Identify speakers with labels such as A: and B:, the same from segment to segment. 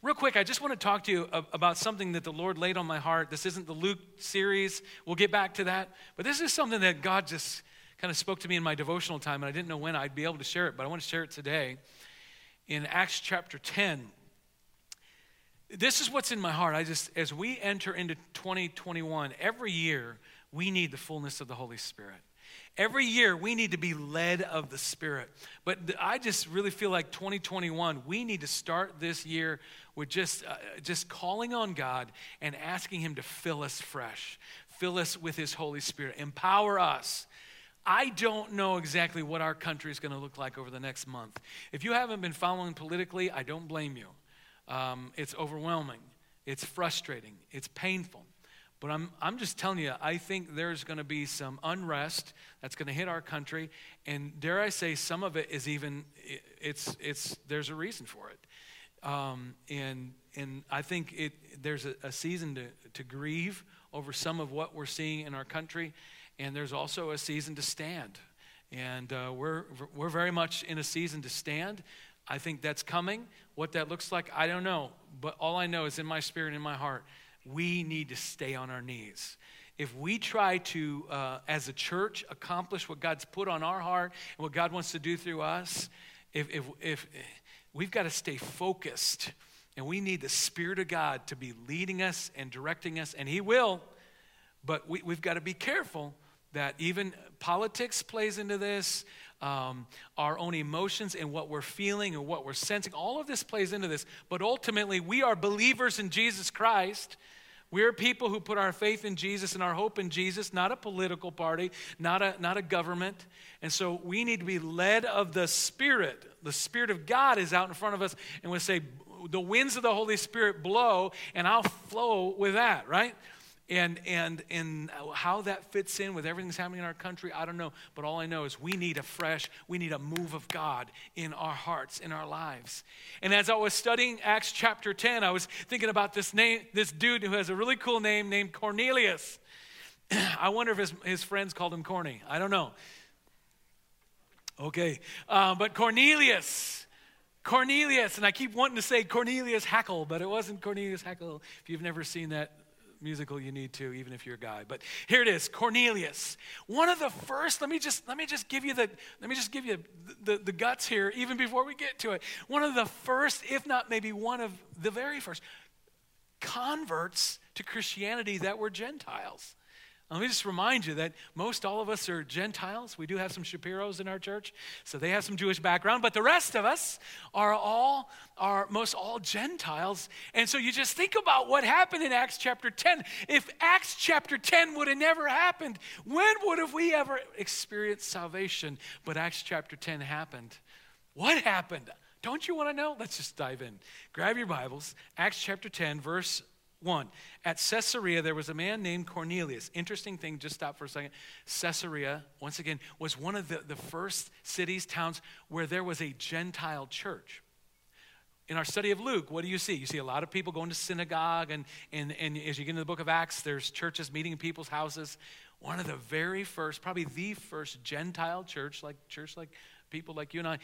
A: Real quick, I just want to talk to you about something that the Lord laid on my heart. This isn't the Luke series. We'll get back to that. But this is something that God just kind of spoke to me in my devotional time, and I didn't know when I'd be able to share it, but I want to share it today. In Acts chapter 10, this is what's in my heart. I just, as we enter into 2021, every year we need the fullness of the Holy Spirit. Every year, we need to be led of the Spirit. But I just really feel like 2021, we need to start this year with just, uh, just calling on God and asking Him to fill us fresh, fill us with His Holy Spirit, empower us. I don't know exactly what our country is going to look like over the next month. If you haven't been following politically, I don't blame you. Um, it's overwhelming, it's frustrating, it's painful. But I'm, I'm just telling you, I think there's going to be some unrest that's going to hit our country. And dare I say, some of it is even, it's, it's, there's a reason for it. Um, and, and I think it, there's a, a season to, to grieve over some of what we're seeing in our country. And there's also a season to stand. And uh, we're, we're very much in a season to stand. I think that's coming. What that looks like, I don't know. But all I know is in my spirit, in my heart, we need to stay on our knees. If we try to, uh, as a church, accomplish what God's put on our heart and what God wants to do through us, if, if, if we've got to stay focused and we need the Spirit of God to be leading us and directing us, and He will, but we, we've got to be careful that even politics plays into this, um, our own emotions and what we're feeling and what we're sensing. All of this plays into this. But ultimately, we are believers in Jesus Christ. We're people who put our faith in Jesus and our hope in Jesus, not a political party, not a, not a government. And so we need to be led of the Spirit. The Spirit of God is out in front of us, and we say, the winds of the Holy Spirit blow, and I'll flow with that, right? And, and, and how that fits in with everything that's happening in our country, I don't know. But all I know is we need a fresh, we need a move of God in our hearts, in our lives. And as I was studying Acts chapter 10, I was thinking about this name, this dude who has a really cool name named Cornelius. I wonder if his, his friends called him Corny. I don't know. Okay. Uh, but Cornelius. Cornelius, and I keep wanting to say Cornelius Hackl, but it wasn't Cornelius Hackl. If you've never seen that musical you need to even if you're a guy. But here it is cornelius. One of the first let me just let me just give you the let me just give you the, the, the guts here even before we get to it. One of the first if not maybe one of the very first converts to christianity that were gentiles let me just remind you that most all of us are Gentiles. We do have some Shapiros in our church, so they have some Jewish background, but the rest of us are all are most all Gentiles. And so you just think about what happened in Acts chapter 10. If Acts chapter 10 would have never happened, when would have we ever experienced salvation? But Acts chapter 10 happened. What happened? Don't you want to know? Let's just dive in. Grab your Bibles. Acts chapter 10, verse 1. At Caesarea, there was a man named Cornelius. Interesting thing, just stop for a second. Caesarea, once again, was one of the, the first cities, towns where there was a Gentile church. In our study of Luke, what do you see? You see a lot of people going to synagogue, and, and, and as you get into the book of Acts, there's churches meeting in people's houses. One of the very first, probably the first Gentile church, like church like people like you and I,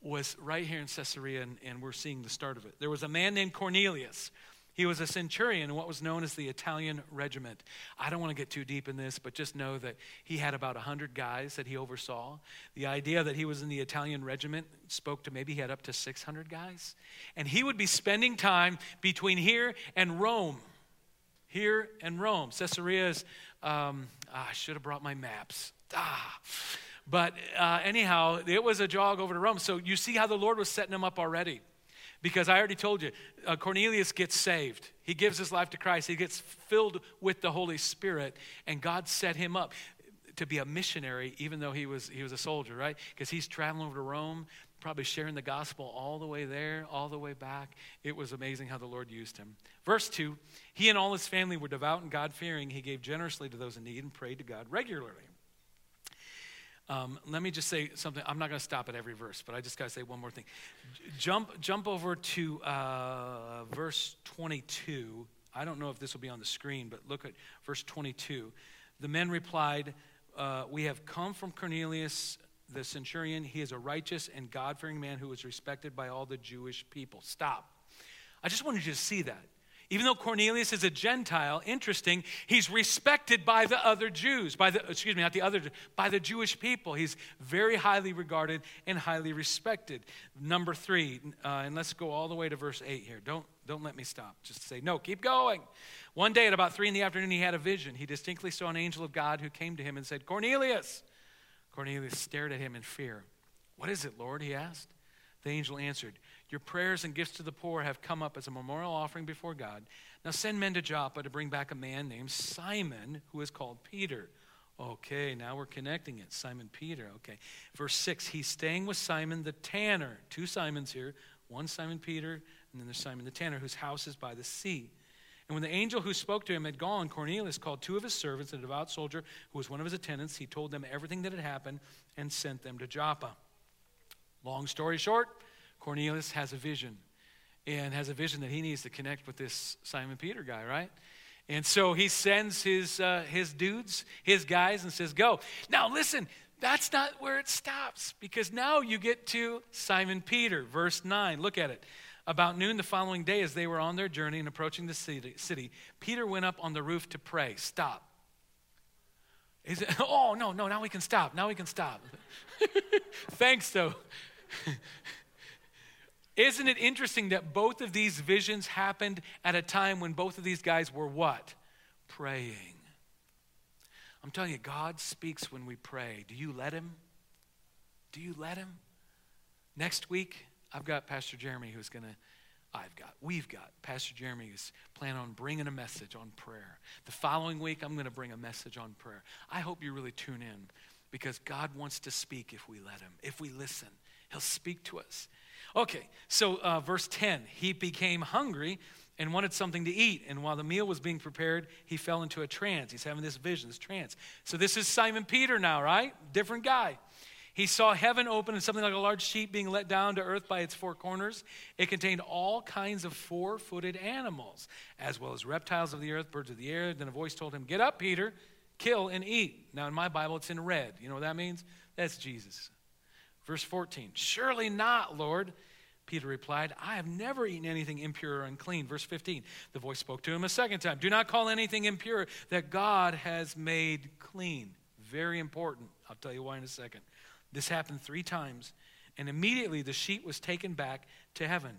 A: was right here in Caesarea, and, and we're seeing the start of it. There was a man named Cornelius he was a centurion in what was known as the Italian regiment. I don't want to get too deep in this, but just know that he had about 100 guys that he oversaw. The idea that he was in the Italian regiment spoke to maybe he had up to 600 guys. And he would be spending time between here and Rome. Here and Rome. Caesarea is, um, ah, I should have brought my maps. Ah. But uh, anyhow, it was a jog over to Rome. So you see how the Lord was setting him up already. Because I already told you, uh, Cornelius gets saved. He gives his life to Christ. He gets filled with the Holy Spirit, and God set him up to be a missionary, even though he was, he was a soldier, right? Because he's traveling over to Rome, probably sharing the gospel all the way there, all the way back. It was amazing how the Lord used him. Verse 2 He and all his family were devout and God fearing. He gave generously to those in need and prayed to God regularly. Um, let me just say something. I'm not going to stop at every verse, but I just got to say one more thing. Jump, jump over to uh, verse 22. I don't know if this will be on the screen, but look at verse 22. The men replied, uh, We have come from Cornelius the centurion. He is a righteous and God fearing man who is respected by all the Jewish people. Stop. I just wanted you to see that. Even though Cornelius is a Gentile, interesting, he's respected by the other Jews, by the, excuse me, not the other, by the Jewish people. He's very highly regarded and highly respected. Number three, uh, and let's go all the way to verse eight here. Don't, don't let me stop. Just say, no, keep going. One day at about three in the afternoon, he had a vision. He distinctly saw an angel of God who came to him and said, Cornelius. Cornelius stared at him in fear. What is it, Lord? he asked. The angel answered, Your prayers and gifts to the poor have come up as a memorial offering before God. Now send men to Joppa to bring back a man named Simon, who is called Peter. Okay, now we're connecting it. Simon Peter. Okay. Verse 6 He's staying with Simon the tanner. Two Simons here. One Simon Peter, and then there's Simon the tanner, whose house is by the sea. And when the angel who spoke to him had gone, Cornelius called two of his servants, a devout soldier who was one of his attendants. He told them everything that had happened and sent them to Joppa. Long story short, Cornelius has a vision and has a vision that he needs to connect with this Simon Peter guy, right? And so he sends his, uh, his dudes, his guys, and says, Go. Now, listen, that's not where it stops because now you get to Simon Peter, verse 9. Look at it. About noon the following day, as they were on their journey and approaching the city, city Peter went up on the roof to pray. Stop. Is it, oh, no, no, now we can stop. Now we can stop. Thanks, though. Isn't it interesting that both of these visions happened at a time when both of these guys were what? Praying. I'm telling you, God speaks when we pray. Do you let Him? Do you let Him? Next week, I've got Pastor Jeremy who's going to, I've got, we've got Pastor Jeremy is planning on bringing a message on prayer. The following week, I'm going to bring a message on prayer. I hope you really tune in because God wants to speak if we let Him, if we listen. He'll speak to us. Okay, so uh, verse 10 he became hungry and wanted something to eat. And while the meal was being prepared, he fell into a trance. He's having this vision, this trance. So this is Simon Peter now, right? Different guy. He saw heaven open and something like a large sheep being let down to earth by its four corners. It contained all kinds of four footed animals, as well as reptiles of the earth, birds of the air. Then a voice told him, Get up, Peter, kill and eat. Now, in my Bible, it's in red. You know what that means? That's Jesus. Verse 14 Surely not, Lord. Peter replied, I have never eaten anything impure or unclean. Verse 15 The voice spoke to him a second time Do not call anything impure that God has made clean. Very important. I'll tell you why in a second. This happened three times, and immediately the sheet was taken back to heaven.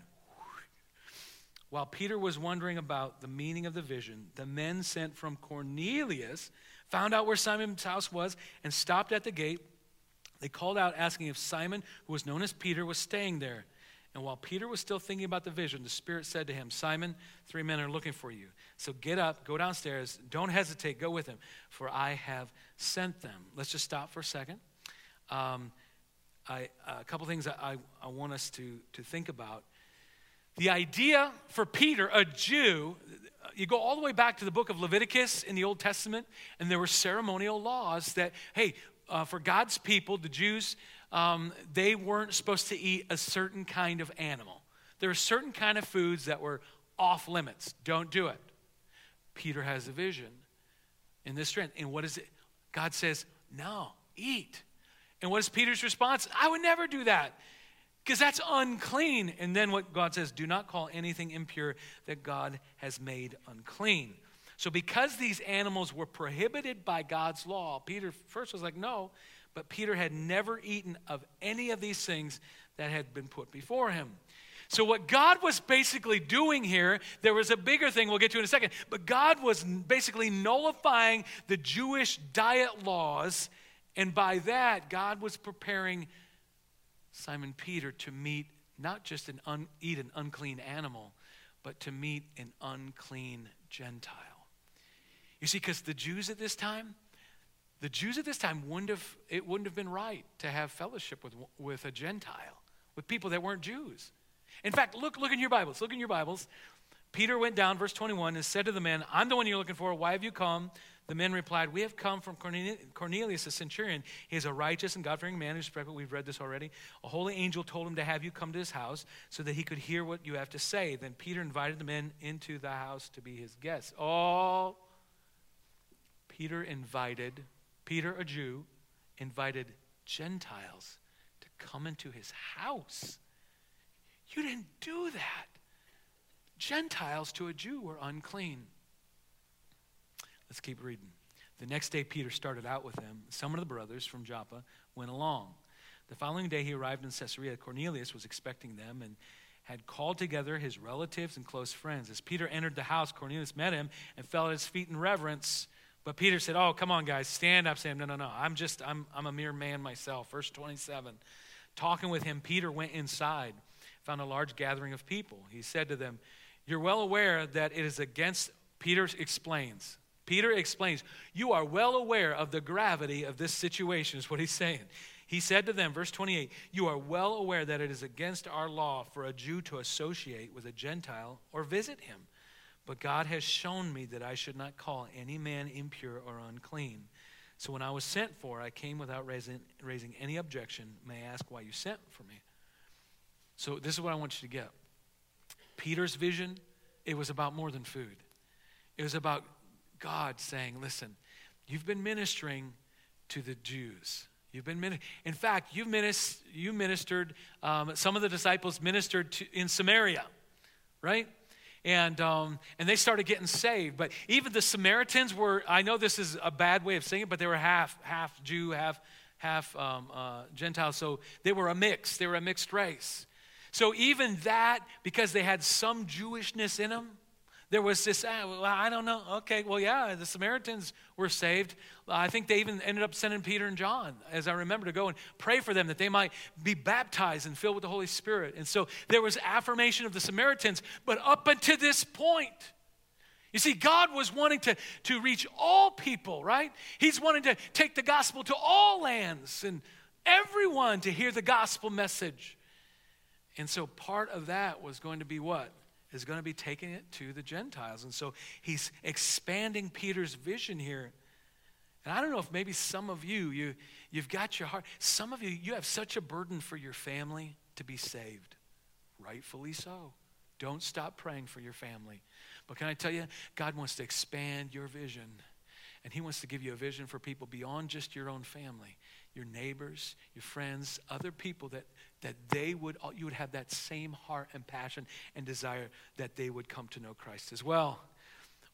A: While Peter was wondering about the meaning of the vision, the men sent from Cornelius found out where Simon's house was and stopped at the gate. They called out asking if Simon, who was known as Peter, was staying there. And while Peter was still thinking about the vision, the Spirit said to him, Simon, three men are looking for you. So get up, go downstairs, don't hesitate, go with them, for I have sent them. Let's just stop for a second. Um, I, a couple things I, I want us to, to think about. The idea for Peter, a Jew, you go all the way back to the book of Leviticus in the Old Testament, and there were ceremonial laws that, hey, uh, for God's people, the Jews, um, they weren't supposed to eat a certain kind of animal. There were certain kind of foods that were off limits. Don't do it. Peter has a vision in this strength. And what is it? God says, no, eat. And what is Peter's response? I would never do that because that's unclean. And then what God says, do not call anything impure that God has made unclean. So, because these animals were prohibited by God's law, Peter first was like, no, but Peter had never eaten of any of these things that had been put before him. So, what God was basically doing here, there was a bigger thing we'll get to in a second, but God was basically nullifying the Jewish diet laws, and by that, God was preparing Simon Peter to meet not just an un, eat an unclean animal, but to meet an unclean Gentile. You see, because the Jews at this time, the Jews at this time wouldn't have, it wouldn't have been right to have fellowship with, with a Gentile, with people that weren't Jews. In fact, look, look in your Bibles. Look in your Bibles. Peter went down, verse 21, and said to the men, I'm the one you're looking for. Why have you come? The men replied, We have come from Cornelius, a centurion. He is a righteous and God fearing man. We've read this already. A holy angel told him to have you come to his house so that he could hear what you have to say. Then Peter invited the men into the house to be his guests. Oh, Peter invited, Peter, a Jew, invited Gentiles to come into his house. You didn't do that. Gentiles to a Jew were unclean. Let's keep reading. The next day, Peter started out with them. Some of the brothers from Joppa went along. The following day, he arrived in Caesarea. Cornelius was expecting them and had called together his relatives and close friends. As Peter entered the house, Cornelius met him and fell at his feet in reverence. But Peter said, Oh, come on, guys, stand up. Sam, no, no, no. I'm just, I'm, I'm a mere man myself. Verse 27. Talking with him, Peter went inside, found a large gathering of people. He said to them, You're well aware that it is against, Peter explains, Peter explains, You are well aware of the gravity of this situation, is what he's saying. He said to them, verse 28, You are well aware that it is against our law for a Jew to associate with a Gentile or visit him. But God has shown me that I should not call any man impure or unclean. So when I was sent for, I came without raising, raising any objection. May I ask why you sent for me? So this is what I want you to get. Peter's vision, it was about more than food. It was about God saying, listen, you've been ministering to the Jews. You've been in fact, you've minister, you ministered. Um, some of the disciples ministered to, in Samaria, right? And um, and they started getting saved. But even the Samaritans were. I know this is a bad way of saying it, but they were half half Jew, half half um, uh, Gentile. So they were a mix. They were a mixed race. So even that, because they had some Jewishness in them, there was this, uh, well, I don't know. Okay, well, yeah, the Samaritans were saved. I think they even ended up sending Peter and John, as I remember, to go and pray for them that they might be baptized and filled with the Holy Spirit. And so there was affirmation of the Samaritans. But up until this point, you see, God was wanting to, to reach all people, right? He's wanting to take the gospel to all lands and everyone to hear the gospel message. And so part of that was going to be what? Is going to be taking it to the Gentiles. And so he's expanding Peter's vision here. And I don't know if maybe some of you, you you've got your heart, some of you, you have such a burden for your family to be saved. Rightfully so. Don't stop praying for your family. But can I tell you, God wants to expand your vision. And He wants to give you a vision for people beyond just your own family, your neighbors, your friends, other people that that they would you would have that same heart and passion and desire that they would come to know Christ as well.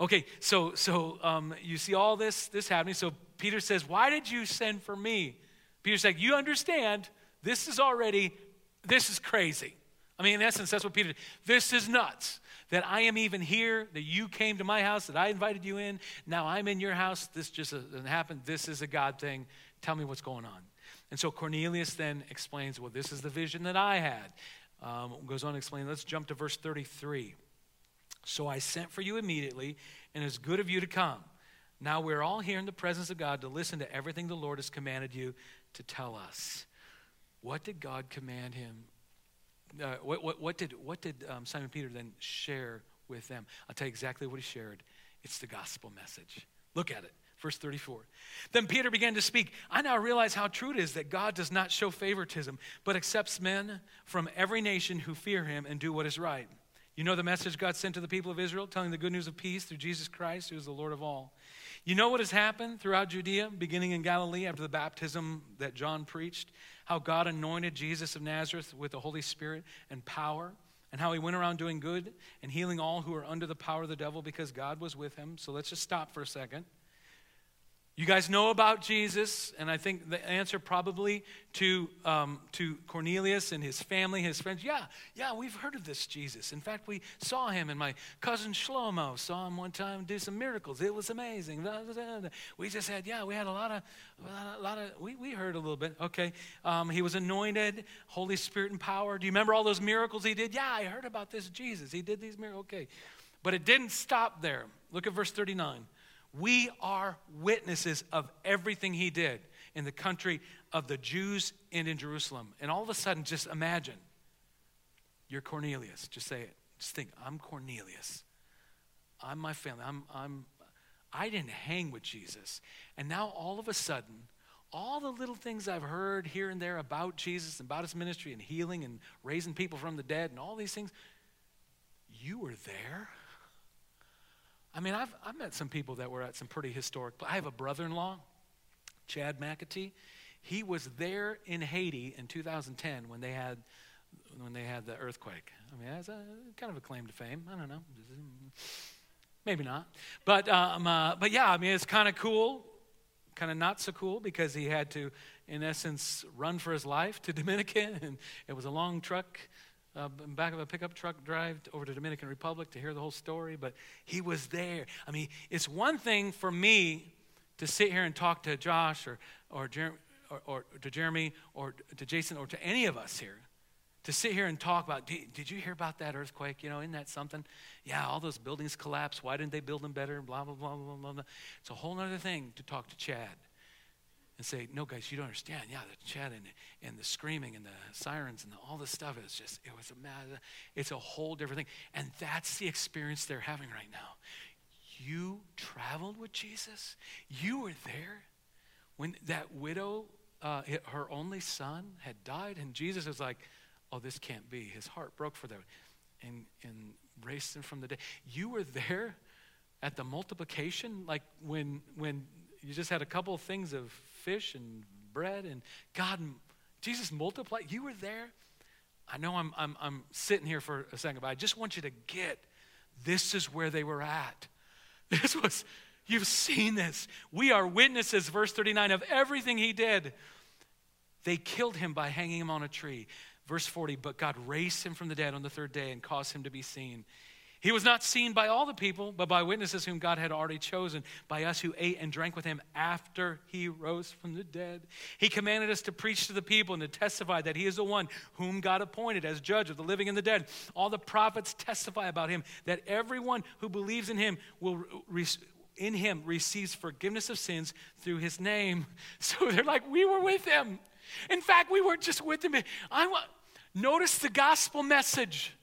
A: Okay, so so um, you see all this this happening. So Peter says, "Why did you send for me?" Peter's like, "You understand? This is already this is crazy. I mean, in essence, that's what Peter. Did. This is nuts. That I am even here. That you came to my house. That I invited you in. Now I'm in your house. This just doesn't happen. This is a God thing. Tell me what's going on." And so Cornelius then explains, well, this is the vision that I had. Um, goes on to explain. Let's jump to verse 33. So I sent for you immediately, and it's good of you to come. Now we're all here in the presence of God to listen to everything the Lord has commanded you to tell us. What did God command him? Uh, what, what, what, did, what did um, Simon Peter then share with them? I'll tell you exactly what he shared. It's the gospel message. Look at it. Verse 34. Then Peter began to speak. I now realize how true it is that God does not show favoritism, but accepts men from every nation who fear him and do what is right. You know the message God sent to the people of Israel, telling the good news of peace through Jesus Christ, who is the Lord of all. You know what has happened throughout Judea, beginning in Galilee after the baptism that John preached, how God anointed Jesus of Nazareth with the Holy Spirit and power, and how he went around doing good and healing all who were under the power of the devil because God was with him. So let's just stop for a second. You guys know about Jesus, and I think the answer probably to, um, to Cornelius and his family, his friends, yeah, yeah, we've heard of this Jesus. In fact, we saw him, and my cousin Shlomo saw him one time do some miracles. It was amazing. We just had, yeah, we had a lot of, a lot of, we, we heard a little bit. Okay, um, he was anointed, Holy Spirit and power. Do you remember all those miracles he did? Yeah, I heard about this Jesus. He did these miracles. Okay, but it didn't stop there. Look at verse 39. We are witnesses of everything he did in the country of the Jews and in Jerusalem. And all of a sudden, just imagine you're Cornelius. Just say it. Just think, I'm Cornelius. I'm my family. I'm, I'm, I didn't hang with Jesus. And now all of a sudden, all the little things I've heard here and there about Jesus and about his ministry and healing and raising people from the dead and all these things, you were there. I mean, I've, I've met some people that were at some pretty historic. I have a brother in law, Chad McAtee. He was there in Haiti in 2010 when they had when they had the earthquake. I mean, that's a kind of a claim to fame. I don't know. Maybe not. But, um, uh, but yeah, I mean, it's kind of cool, kind of not so cool because he had to, in essence, run for his life to Dominican. And it was a long truck, uh, back of a pickup truck drive over to Dominican Republic to hear the whole story. But he was there. I mean, it's one thing for me to sit here and talk to Josh or, or, Jer- or, or to Jeremy or to Jason or to any of us here to sit here and talk about did you hear about that earthquake you know isn't that something yeah all those buildings collapsed why didn't they build them better blah blah blah blah blah, blah. it's a whole other thing to talk to chad and say no guys you don't understand yeah the chad and, and the screaming and the sirens and the, all this stuff is just it was a mad it's a whole different thing and that's the experience they're having right now you traveled with jesus you were there when that widow uh, her only son had died and jesus was like oh, this can't be. His heart broke for them and, and raised him from the dead. You were there at the multiplication, like when, when you just had a couple of things of fish and bread and God, Jesus multiplied. You were there. I know I'm, I'm, I'm sitting here for a second, but I just want you to get this is where they were at. This was, you've seen this. We are witnesses, verse 39, of everything he did. They killed him by hanging him on a tree. Verse 40, but God raised him from the dead on the third day and caused him to be seen. He was not seen by all the people, but by witnesses whom God had already chosen, by us who ate and drank with him after he rose from the dead. He commanded us to preach to the people and to testify that he is the one whom God appointed as judge of the living and the dead. All the prophets testify about him that everyone who believes in him will in him receives forgiveness of sins through his name. So they're like, we were with him. In fact, we weren't just with him. I want, notice the gospel message.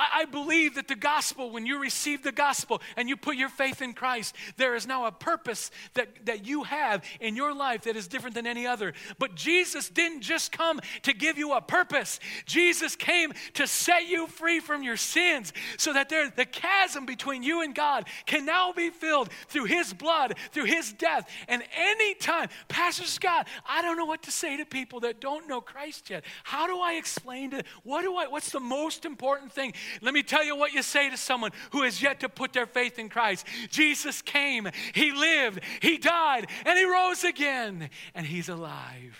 A: I, believe that the gospel, when you receive the gospel and you put your faith in Christ, there is now a purpose that, that you have in your life that is different than any other. But Jesus didn't just come to give you a purpose, Jesus came to set you free from your sins so that there, the chasm between you and God can now be filled through His blood, through His death. And anytime, Pastor Scott, I don't know what to say to people that don't know Christ yet. How do I explain to what do I what's the most important thing? Let me tell you what you say to someone who has yet to put their faith in Christ. Jesus came, He lived, He died, and He rose again, and He's alive.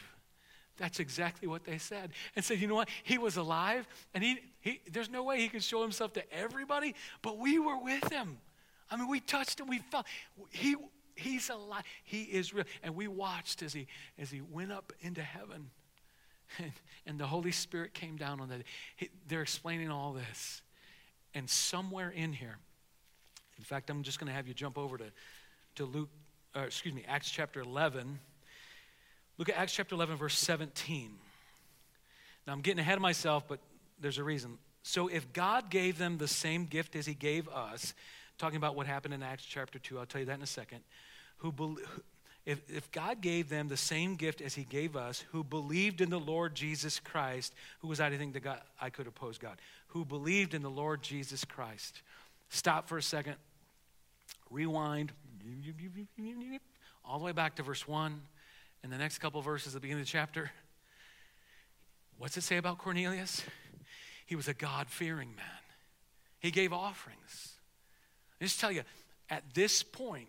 A: That's exactly what they said. And said, you know what? He was alive, and he, he, there's no way he could show himself to everybody, but we were with him. I mean, we touched him, we felt. He, he's alive. He is real. And we watched as he, as he went up into heaven. And, and the Holy Spirit came down on that. They're explaining all this. And somewhere in here, in fact, I'm just going to have you jump over to, to Luke, uh, excuse me, Acts chapter 11. Look at Acts chapter 11, verse 17. Now, I'm getting ahead of myself, but there's a reason. So, if God gave them the same gift as He gave us, talking about what happened in Acts chapter 2, I'll tell you that in a second, who, if, if God gave them the same gift as He gave us, who believed in the Lord Jesus Christ, who was I to think that God, I could oppose God? Who believed in the Lord Jesus Christ. Stop for a second, rewind, all the way back to verse 1, and the next couple verses at the beginning of the chapter. What's it say about Cornelius? He was a God fearing man, he gave offerings. I just tell you, at this point,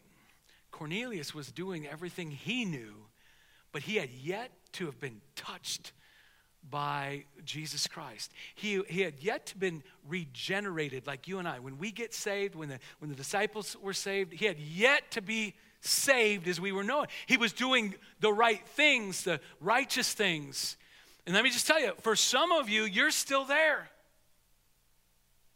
A: Cornelius was doing everything he knew, but he had yet to have been touched by Jesus Christ. He, he had yet to been regenerated like you and I. When we get saved, when the, when the disciples were saved, he had yet to be saved as we were known. He was doing the right things, the righteous things. And let me just tell you, for some of you, you're still there.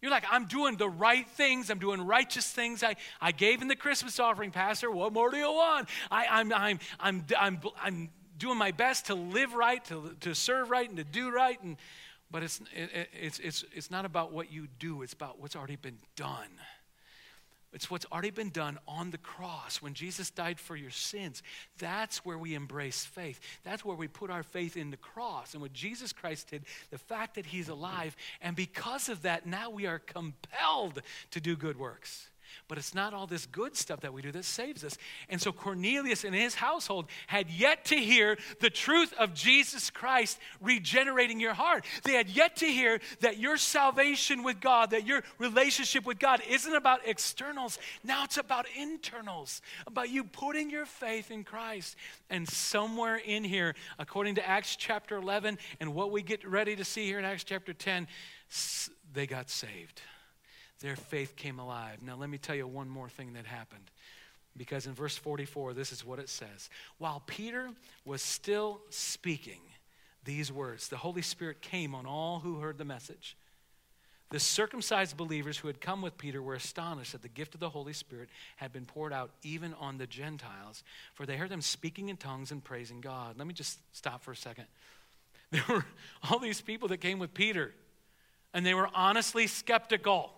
A: You're like, I'm doing the right things. I'm doing righteous things. I, I gave in the Christmas offering, Pastor. What more do you want? I, I'm, I'm, I'm, I'm, I'm doing my best to live right, to, to serve right, and to do right. And, but it's, it, it's, it's, it's not about what you do, it's about what's already been done. It's what's already been done on the cross when Jesus died for your sins. That's where we embrace faith. That's where we put our faith in the cross and what Jesus Christ did, the fact that he's alive. And because of that, now we are compelled to do good works. But it's not all this good stuff that we do that saves us. And so Cornelius and his household had yet to hear the truth of Jesus Christ regenerating your heart. They had yet to hear that your salvation with God, that your relationship with God isn't about externals. Now it's about internals, about you putting your faith in Christ. And somewhere in here, according to Acts chapter 11 and what we get ready to see here in Acts chapter 10, they got saved their faith came alive. Now, let me tell you one more thing that happened. Because in verse 44, this is what it says While Peter was still speaking these words, the Holy Spirit came on all who heard the message. The circumcised believers who had come with Peter were astonished that the gift of the Holy Spirit had been poured out even on the Gentiles, for they heard them speaking in tongues and praising God. Let me just stop for a second. There were all these people that came with Peter, and they were honestly skeptical.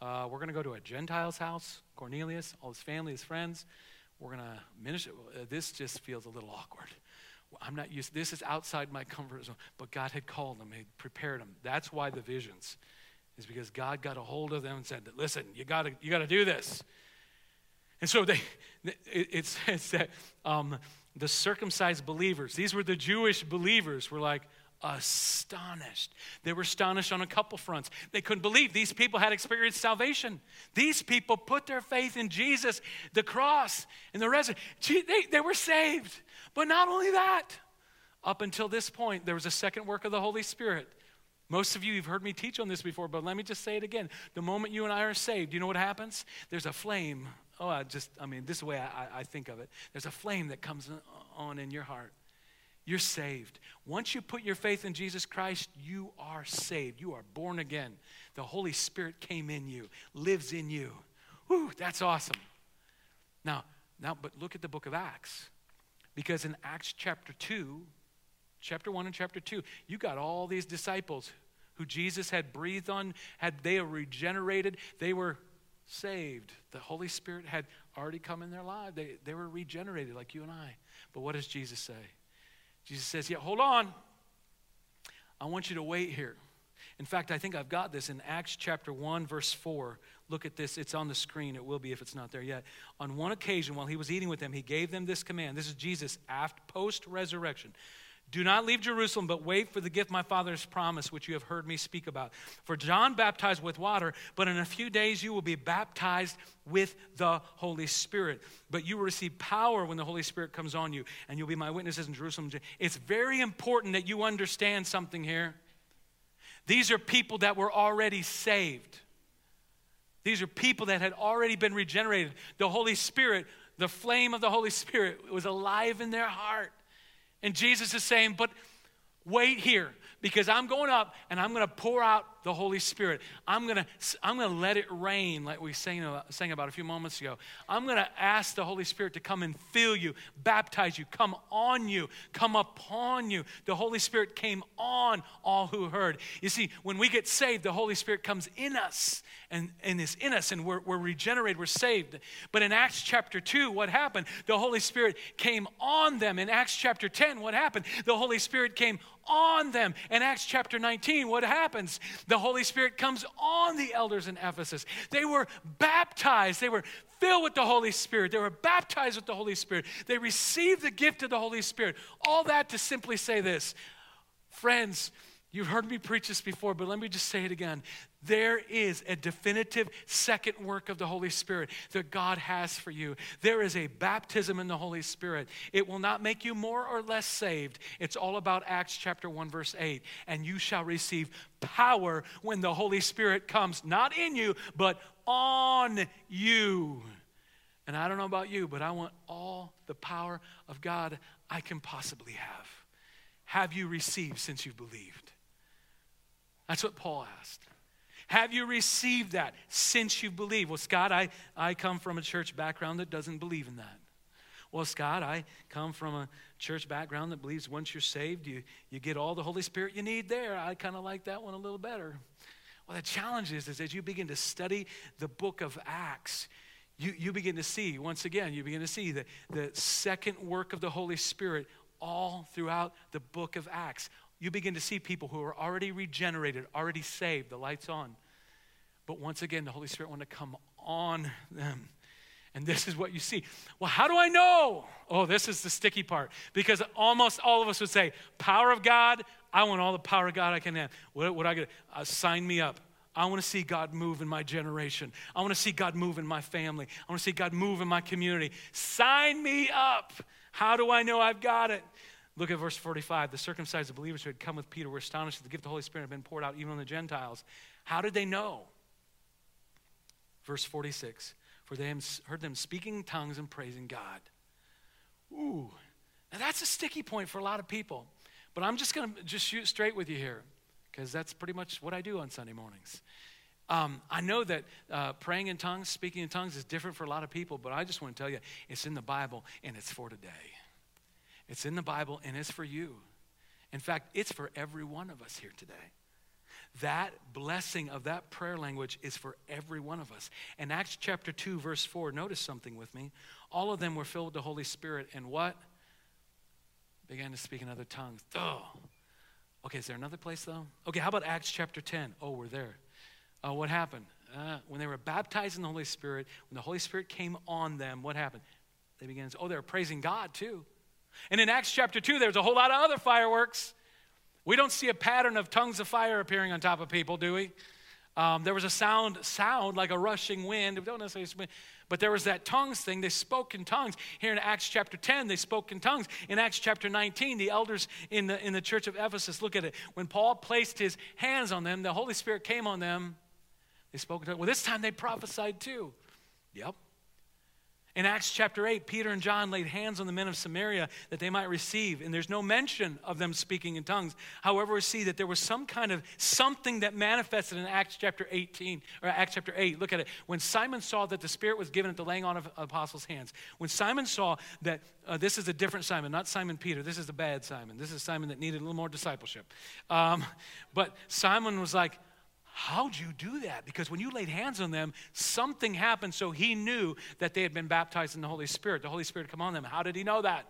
A: Uh, we're going to go to a Gentile's house, Cornelius, all his family, his friends. We're going to minister. Uh, this just feels a little awkward. I'm not used. This is outside my comfort zone. But God had called them. He prepared them. That's why the visions is because God got a hold of them and said, "Listen, you got to you got to do this." And so they, it, it says that um, the circumcised believers, these were the Jewish believers, were like, astonished. They were astonished on a couple fronts. They couldn't believe these people had experienced salvation. These people put their faith in Jesus, the cross, and the resurrection. They, they were saved. But not only that, up until this point, there was a second work of the Holy Spirit. Most of you, you've heard me teach on this before, but let me just say it again. The moment you and I are saved, you know what happens? There's a flame. Oh, I just, I mean, this is the way I, I think of it. There's a flame that comes on in your heart. You're saved. Once you put your faith in Jesus Christ, you are saved. You are born again. The Holy Spirit came in you, lives in you. Whew, that's awesome. Now, now, but look at the book of Acts. Because in Acts chapter 2, chapter 1 and chapter 2, you got all these disciples who Jesus had breathed on, had they regenerated, they were saved. The Holy Spirit had already come in their life. They, they were regenerated like you and I. But what does Jesus say? Jesus says, Yeah, hold on. I want you to wait here. In fact, I think I've got this in Acts chapter 1, verse 4. Look at this. It's on the screen. It will be if it's not there yet. On one occasion, while he was eating with them, he gave them this command. This is Jesus after post resurrection. Do not leave Jerusalem, but wait for the gift my father has promised, which you have heard me speak about. For John baptized with water, but in a few days you will be baptized with the Holy Spirit. But you will receive power when the Holy Spirit comes on you, and you'll be my witnesses in Jerusalem. It's very important that you understand something here. These are people that were already saved. These are people that had already been regenerated. The Holy Spirit, the flame of the Holy Spirit, was alive in their heart. And Jesus is saying, But wait here because I'm going up and I'm going to pour out the Holy Spirit. I'm going to I'm going to let it rain like we sang about, sang about a few moments ago. I'm going to ask the Holy Spirit to come and fill you, baptize you, come on you, come upon you. The Holy Spirit came on all who heard. You see, when we get saved, the Holy Spirit comes in us and, and is in us and we're, we're regenerated, we're saved. But in Acts chapter 2, what happened? The Holy Spirit came on them. In Acts chapter 10, what happened? The Holy Spirit came on them. In Acts chapter 19, what happens? The Holy Spirit comes on the elders in Ephesus. They were baptized, they were filled with the Holy Spirit, they were baptized with the Holy Spirit, they received the gift of the Holy Spirit. All that to simply say this friends, You've heard me preach this before, but let me just say it again. There is a definitive second work of the Holy Spirit that God has for you. There is a baptism in the Holy Spirit. It will not make you more or less saved. It's all about Acts chapter 1, verse 8. And you shall receive power when the Holy Spirit comes, not in you, but on you. And I don't know about you, but I want all the power of God I can possibly have. Have you received since you've believed? That's what Paul asked. Have you received that since you believe? Well, Scott, I, I come from a church background that doesn't believe in that. Well, Scott, I come from a church background that believes once you're saved, you, you get all the Holy Spirit you need there. I kind of like that one a little better. Well, the challenge is, is as you begin to study the book of Acts, you, you begin to see, once again, you begin to see the, the second work of the Holy Spirit all throughout the book of Acts you begin to see people who are already regenerated, already saved, the light's on. But once again, the Holy Spirit wanted to come on them. And this is what you see. Well, how do I know? Oh, this is the sticky part. Because almost all of us would say, Power of God, I want all the power of God I can have. What, what I get? Uh, sign me up. I want to see God move in my generation. I want to see God move in my family. I want to see God move in my community. Sign me up. How do I know I've got it? Look at verse 45. The circumcised believers who had come with Peter were astonished that the gift of the Holy Spirit had been poured out even on the Gentiles. How did they know? Verse 46 For they heard them speaking tongues and praising God. Ooh, now that's a sticky point for a lot of people. But I'm just going to just shoot straight with you here because that's pretty much what I do on Sunday mornings. Um, I know that uh, praying in tongues, speaking in tongues is different for a lot of people, but I just want to tell you it's in the Bible and it's for today. It's in the Bible and it's for you. In fact, it's for every one of us here today. That blessing of that prayer language is for every one of us. In Acts chapter 2, verse 4, notice something with me. All of them were filled with the Holy Spirit and what? Began to speak in other tongues. Oh. Okay, is there another place though? Okay, how about Acts chapter 10? Oh, we're there. Uh, what happened? Uh, when they were baptized in the Holy Spirit, when the Holy Spirit came on them, what happened? They began to, oh, they were praising God too. And in Acts chapter 2, there's a whole lot of other fireworks. We don't see a pattern of tongues of fire appearing on top of people, do we? Um, there was a sound, sound like a rushing wind. We don't necessarily, but there was that tongues thing. They spoke in tongues. Here in Acts chapter 10, they spoke in tongues. In Acts chapter 19, the elders in the, in the church of Ephesus, look at it. When Paul placed his hands on them, the Holy Spirit came on them. They spoke in tongues. Well, this time they prophesied too. Yep. In Acts chapter 8, Peter and John laid hands on the men of Samaria that they might receive, and there's no mention of them speaking in tongues. However, we see that there was some kind of something that manifested in Acts chapter 18, or Acts chapter 8. Look at it. When Simon saw that the Spirit was given at the laying on of apostles' hands, when Simon saw that uh, this is a different Simon, not Simon Peter, this is the bad Simon. This is Simon that needed a little more discipleship. Um, but Simon was like, How'd you do that? Because when you laid hands on them, something happened. So he knew that they had been baptized in the Holy Spirit. The Holy Spirit come on them. How did he know that?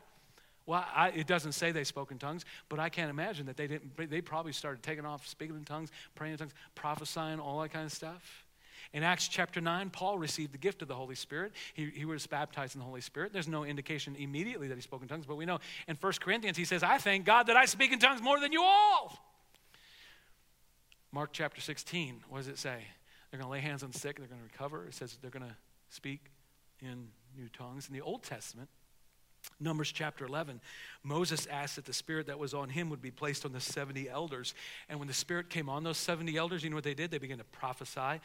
A: Well, I, it doesn't say they spoke in tongues, but I can't imagine that they didn't. They probably started taking off, speaking in tongues, praying in tongues, prophesying, all that kind of stuff. In Acts chapter 9, Paul received the gift of the Holy Spirit. He, he was baptized in the Holy Spirit. There's no indication immediately that he spoke in tongues, but we know in 1 Corinthians, he says, I thank God that I speak in tongues more than you all. Mark chapter 16, what does it say? They're going to lay hands on the sick, they're going to recover. It says they're going to speak in new tongues. In the Old Testament, Numbers chapter 11, Moses asked that the spirit that was on him would be placed on the 70 elders. And when the spirit came on those 70 elders, you know what they did? They began to prophesy.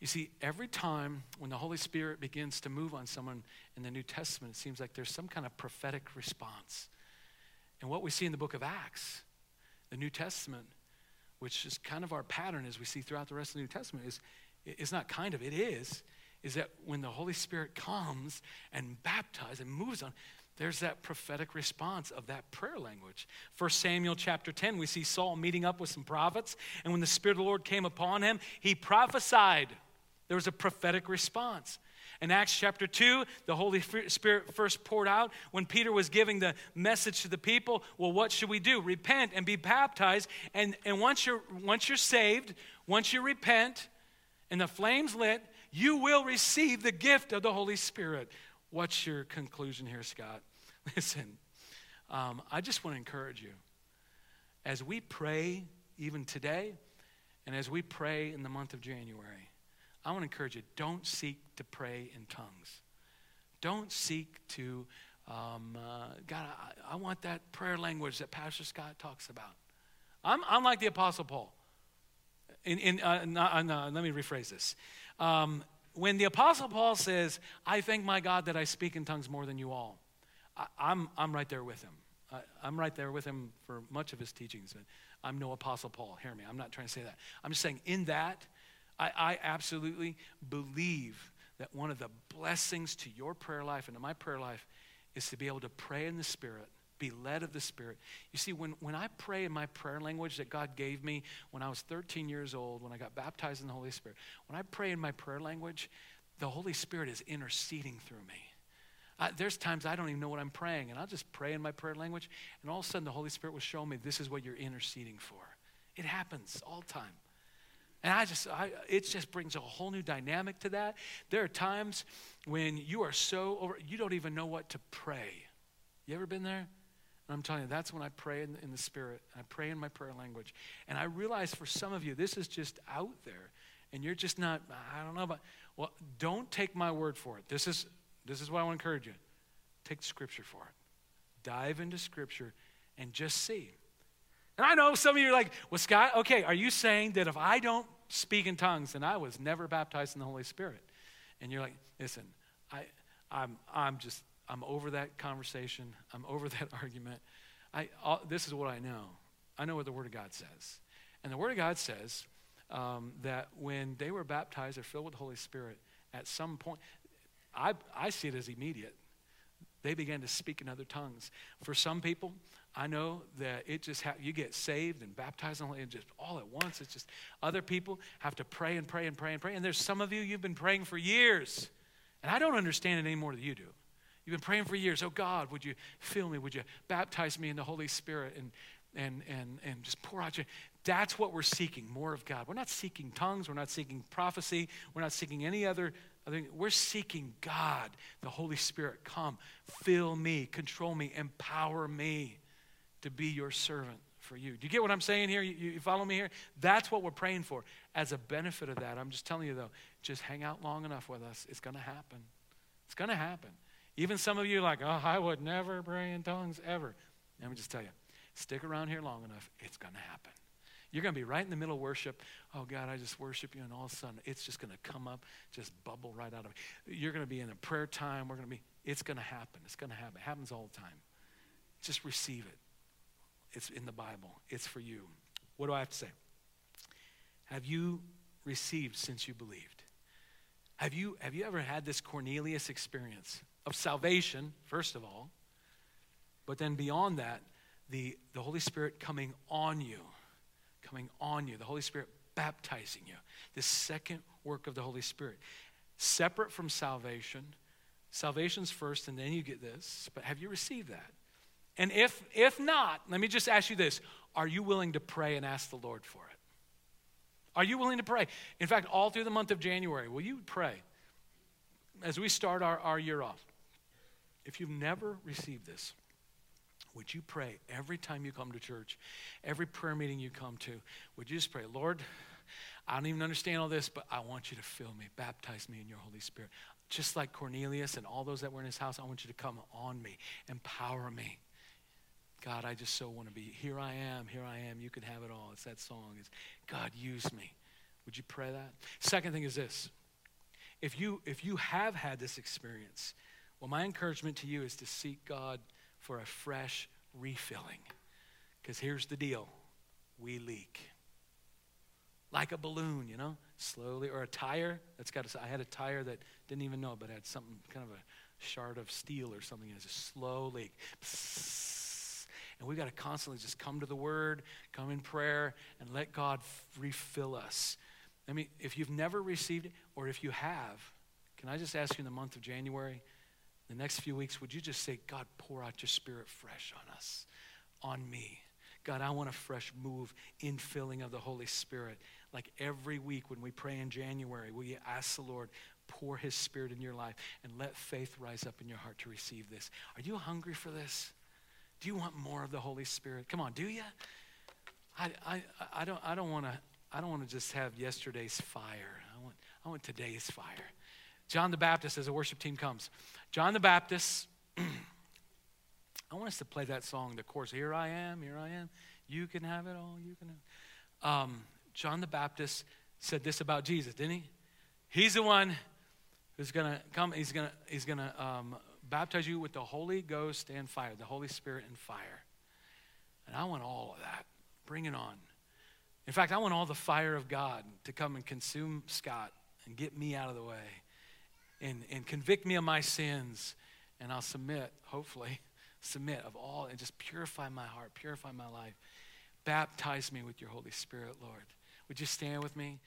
A: You see, every time when the Holy Spirit begins to move on someone in the New Testament, it seems like there's some kind of prophetic response. And what we see in the book of Acts, the New Testament, which is kind of our pattern as we see throughout the rest of the New Testament, is it's not kind of, it is, is that when the Holy Spirit comes and baptizes and moves on, there's that prophetic response of that prayer language. First Samuel chapter 10, we see Saul meeting up with some prophets, and when the Spirit of the Lord came upon him, he prophesied. There was a prophetic response. In Acts chapter 2, the Holy Spirit first poured out when Peter was giving the message to the people. Well, what should we do? Repent and be baptized. And, and once, you're, once you're saved, once you repent and the flame's lit, you will receive the gift of the Holy Spirit. What's your conclusion here, Scott? Listen, um, I just want to encourage you. As we pray, even today, and as we pray in the month of January, I want to encourage you don't seek to pray in tongues. Don't seek to, um, uh, God, I, I, want that prayer language that Pastor Scott talks about. I'm, I'm like the Apostle Paul. In, in, uh, no, let me rephrase this. Um, when the Apostle Paul says, I thank my God that I speak in tongues more than you all, I, I'm, I'm right there with him. I, am right there with him for much of his teachings. But I'm no Apostle Paul. Hear me. I'm not trying to say that. I'm just saying, in that, I, I absolutely believe that one of the blessings to your prayer life and to my prayer life is to be able to pray in the Spirit, be led of the Spirit. You see, when, when I pray in my prayer language that God gave me when I was 13 years old, when I got baptized in the Holy Spirit, when I pray in my prayer language, the Holy Spirit is interceding through me. I, there's times I don't even know what I'm praying, and I'll just pray in my prayer language, and all of a sudden the Holy Spirit will show me this is what you're interceding for. It happens all the time. And I just, I, it just brings a whole new dynamic to that. There are times when you are so over, you don't even know what to pray. You ever been there? And I'm telling you, that's when I pray in, in the Spirit. I pray in my prayer language. And I realize for some of you, this is just out there. And you're just not, I don't know, but, well, don't take my word for it. This is, this is what I want to encourage you. Take Scripture for it. Dive into Scripture and just see. And I know some of you are like, well, Scott, okay, are you saying that if I don't speak in tongues, and I was never baptized in the Holy Spirit. And you're like, listen, I, I'm, I'm just, I'm over that conversation. I'm over that argument. I, all, this is what I know. I know what the Word of God says. And the Word of God says um, that when they were baptized or filled with the Holy Spirit, at some point, I, I see it as immediate. They began to speak in other tongues. For some people, I know that it just ha- you get saved and baptized and just all at once. It's just other people have to pray and pray and pray and pray. And there's some of you you've been praying for years, and I don't understand it any more than you do. You've been praying for years. Oh God, would you fill me? Would you baptize me in the Holy Spirit and and and and just pour out your. That's what we're seeking. More of God. We're not seeking tongues. We're not seeking prophecy. We're not seeking any other. other we're seeking God, the Holy Spirit. Come, fill me, control me, empower me to be your servant for you. Do you get what I'm saying here? You, you, follow me here? That's what we're praying for. As a benefit of that, I'm just telling you though, just hang out long enough with us. It's going to happen. It's going to happen. Even some of you like, oh, I would never pray in tongues ever. Let me just tell you, stick around here long enough, it's going to happen. You're going to be right in the middle of worship. Oh, God, I just worship you. And all of a sudden, it's just going to come up, just bubble right out of it. You're going to be in a prayer time. We're going to be, it's going to happen. It's going to happen. It happens all the time. Just receive it. It's in the Bible, it's for you. What do I have to say? Have you received since you believed? Have you, have you ever had this Cornelius experience of salvation, first of all, but then beyond that, the, the Holy Spirit coming on you, coming on you, the Holy Spirit baptizing you, this second work of the Holy Spirit, separate from salvation. Salvation's first, and then you get this, but have you received that? And if, if not, let me just ask you this Are you willing to pray and ask the Lord for it? Are you willing to pray? In fact, all through the month of January, will you pray as we start our, our year off? If you've never received this, would you pray every time you come to church, every prayer meeting you come to? Would you just pray, Lord, I don't even understand all this, but I want you to fill me, baptize me in your Holy Spirit. Just like Cornelius and all those that were in his house, I want you to come on me, empower me. God, I just so want to be. Here I am, here I am. You can have it all. It's that song. It's God, use me. Would you pray that? Second thing is this. If you if you have had this experience, well, my encouragement to you is to seek God for a fresh refilling. Because here's the deal we leak. Like a balloon, you know, slowly, or a tire that's got a, I had a tire that didn't even know, but had something kind of a shard of steel or something. It's a slow leak. Psst and we've got to constantly just come to the Word, come in prayer, and let God refill us. I mean, if you've never received it, or if you have, can I just ask you in the month of January, the next few weeks, would you just say, God, pour out your spirit fresh on us, on me? God, I want a fresh move, infilling of the Holy Spirit. Like every week when we pray in January, will you ask the Lord, pour his spirit in your life and let faith rise up in your heart to receive this? Are you hungry for this? Do you want more of the Holy Spirit? Come on, do you? I, I, I don't, I don't want to. I don't want to just have yesterday's fire. I want, I want today's fire. John the Baptist, as the worship team comes, John the Baptist. I want us to play that song, the chorus. Here I am, here I am. You can have it all. You can. Have. Um, John the Baptist said this about Jesus, didn't he? He's the one who's going to come. He's going to. He's to um, baptize you with the Holy Ghost and fire, the Holy Spirit and fire. And I want all of that. Bring it on. In fact, I want all the fire of God to come and consume Scott and get me out of the way and, and convict me of my sins. And I'll submit, hopefully, submit of all and just purify my heart, purify my life. Baptize me with your Holy Spirit, Lord. Would you stand with me?